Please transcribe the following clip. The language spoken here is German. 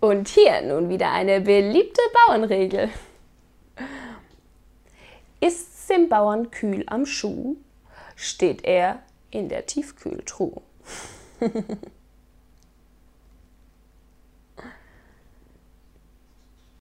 Und hier nun wieder eine beliebte Bauernregel. Ist's dem Bauern kühl am Schuh, steht er in der Tiefkühltruhe.